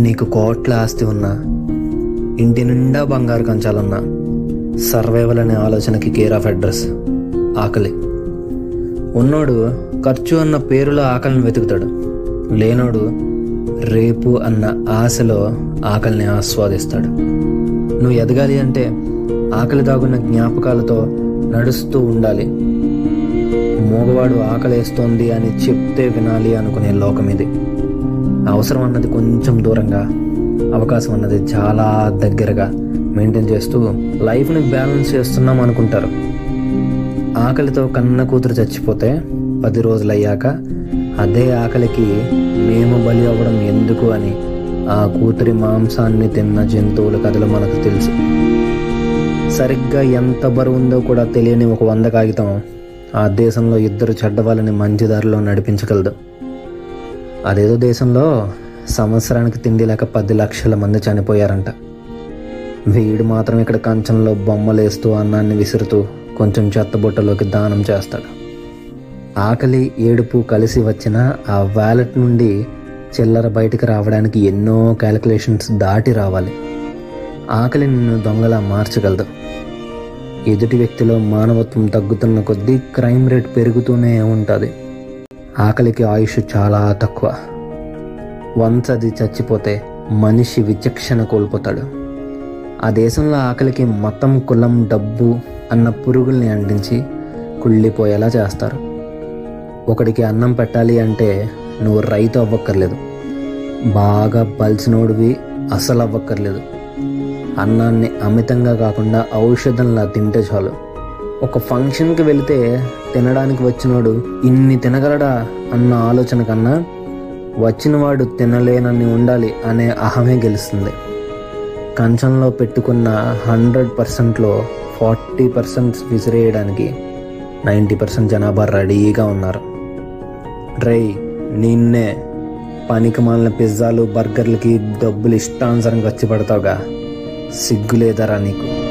నీకు కోట్ల ఆస్తి ఉన్నా ఇంటి నిండా బంగారు కంచాలన్నా సర్వైవల్ అనే ఆలోచనకి కేర్ ఆఫ్ అడ్రస్ ఆకలి. ఉన్నోడు ఖర్చు అన్న పేరులో ఆకలిని వెతుకుతాడు. లేనోడు రేపు అన్న ఆశలో ఆకలిని ఆస్వాదిస్తాడు. నువ్వు ఎదగాలి అంటే ఆకలి దాగున్న జ్ఞాపకాలతో నడుస్తూ ఉండాలి. మూగవాడు ఆకలేస్తోంది అని చెప్తే వినాలి అనుకునే లోకం ఇది. అవసరం అన్నది కొంచెం దూరంగా అవకాశం అన్నది చాలా దగ్గరగా మెయింటైన్ చేస్తూ లైఫ్ని బ్యాలెన్స్ చేస్తున్నాం అనుకుంటారు. ఆకలితో కన్న కూతురు చచ్చిపోతే పది రోజులు అయ్యాక అదే ఆకలికి మేము బలి అవ్వడం ఎందుకు అని ఆ కూతురి మాంసాన్ని తిన్న జంతువుల కథలు మనకు తెలుసు. సరిగ్గా ఎంత బరువు ఉందో కూడా తెలియని ఒక వంద కాగితం ఆ దేశంలో ఇద్దరు చెడ్డవాళ్ళని మంచి దారిలో నడిపించగలదు. అదేదో దేశంలో సంవత్సరానికి తిండి లేక పది లక్షల మంది చనిపోయారంట. వీడు మాత్రం ఇక్కడ కంచంలో బొమ్మలేస్తూ అన్నాన్ని విసురుతూ కొంచెం చెత్తబుట్టలోకి దానం చేస్తాడు. ఆకలి ఏడుపు కలిసి వచ్చిన ఆ వ్యాలెట్ నుండి చిల్లర బయటికి రావడానికి ఎన్నో క్యాలిక్యులేషన్స్ దాటి రావాలి. ఆకలి నిన్ను దొంగలా మార్చగలదు. ఎదుటి వ్యక్తిలో మానవత్వం తగ్గుతున్న కొద్దీ క్రైమ్ రేట్ పెరుగుతూనే ఉంటుంది. ఆకలికి ఆయుష్ చాలా తక్కువ. వన్స్ అది చచ్చిపోతే మనిషి విచక్షణ కోల్పోతాడు. ఆ దేశంలో ఆకలికి మతం కులం డబ్బు అన్న పురుగుల్ని అంటించి కుళ్ళిపోయేలా చేస్తారు. ఒకడికి అన్నం పెట్టాలి అంటే నువ్వు రైతు అవ్వక్కర్లేదు. బాగా బలిసినోడివి అసలు అవ్వక్కర్లేదు అన్నాన్ని అమితంగా కాకుండా ఔషధంలా తింటే చాలు. ఒక ఫంక్షన్కి వెళితే తినడానికి వచ్చినోడు ఇన్ని తినగలడా అన్న ఆలోచన కన్నా వచ్చినవాడు తినలేనని ఉండాలి అనే అహమే గెలుస్తుంది. కంచంలో పెట్టుకున్న హండ్రెడ్ పర్సెంట్లో ఫార్టీ పర్సెంట్ విసిరేయడానికి నైంటీ పర్సెంట్ జనాభా రెడీగా ఉన్నారు. డ్రై నిన్నే పనికి మాలిన పిజ్జాలు బర్గర్లకి డబ్బులు ఇష్టానుసారంగా ఖర్చు పెడతావుగా. సిగ్గులేదరా నీకు?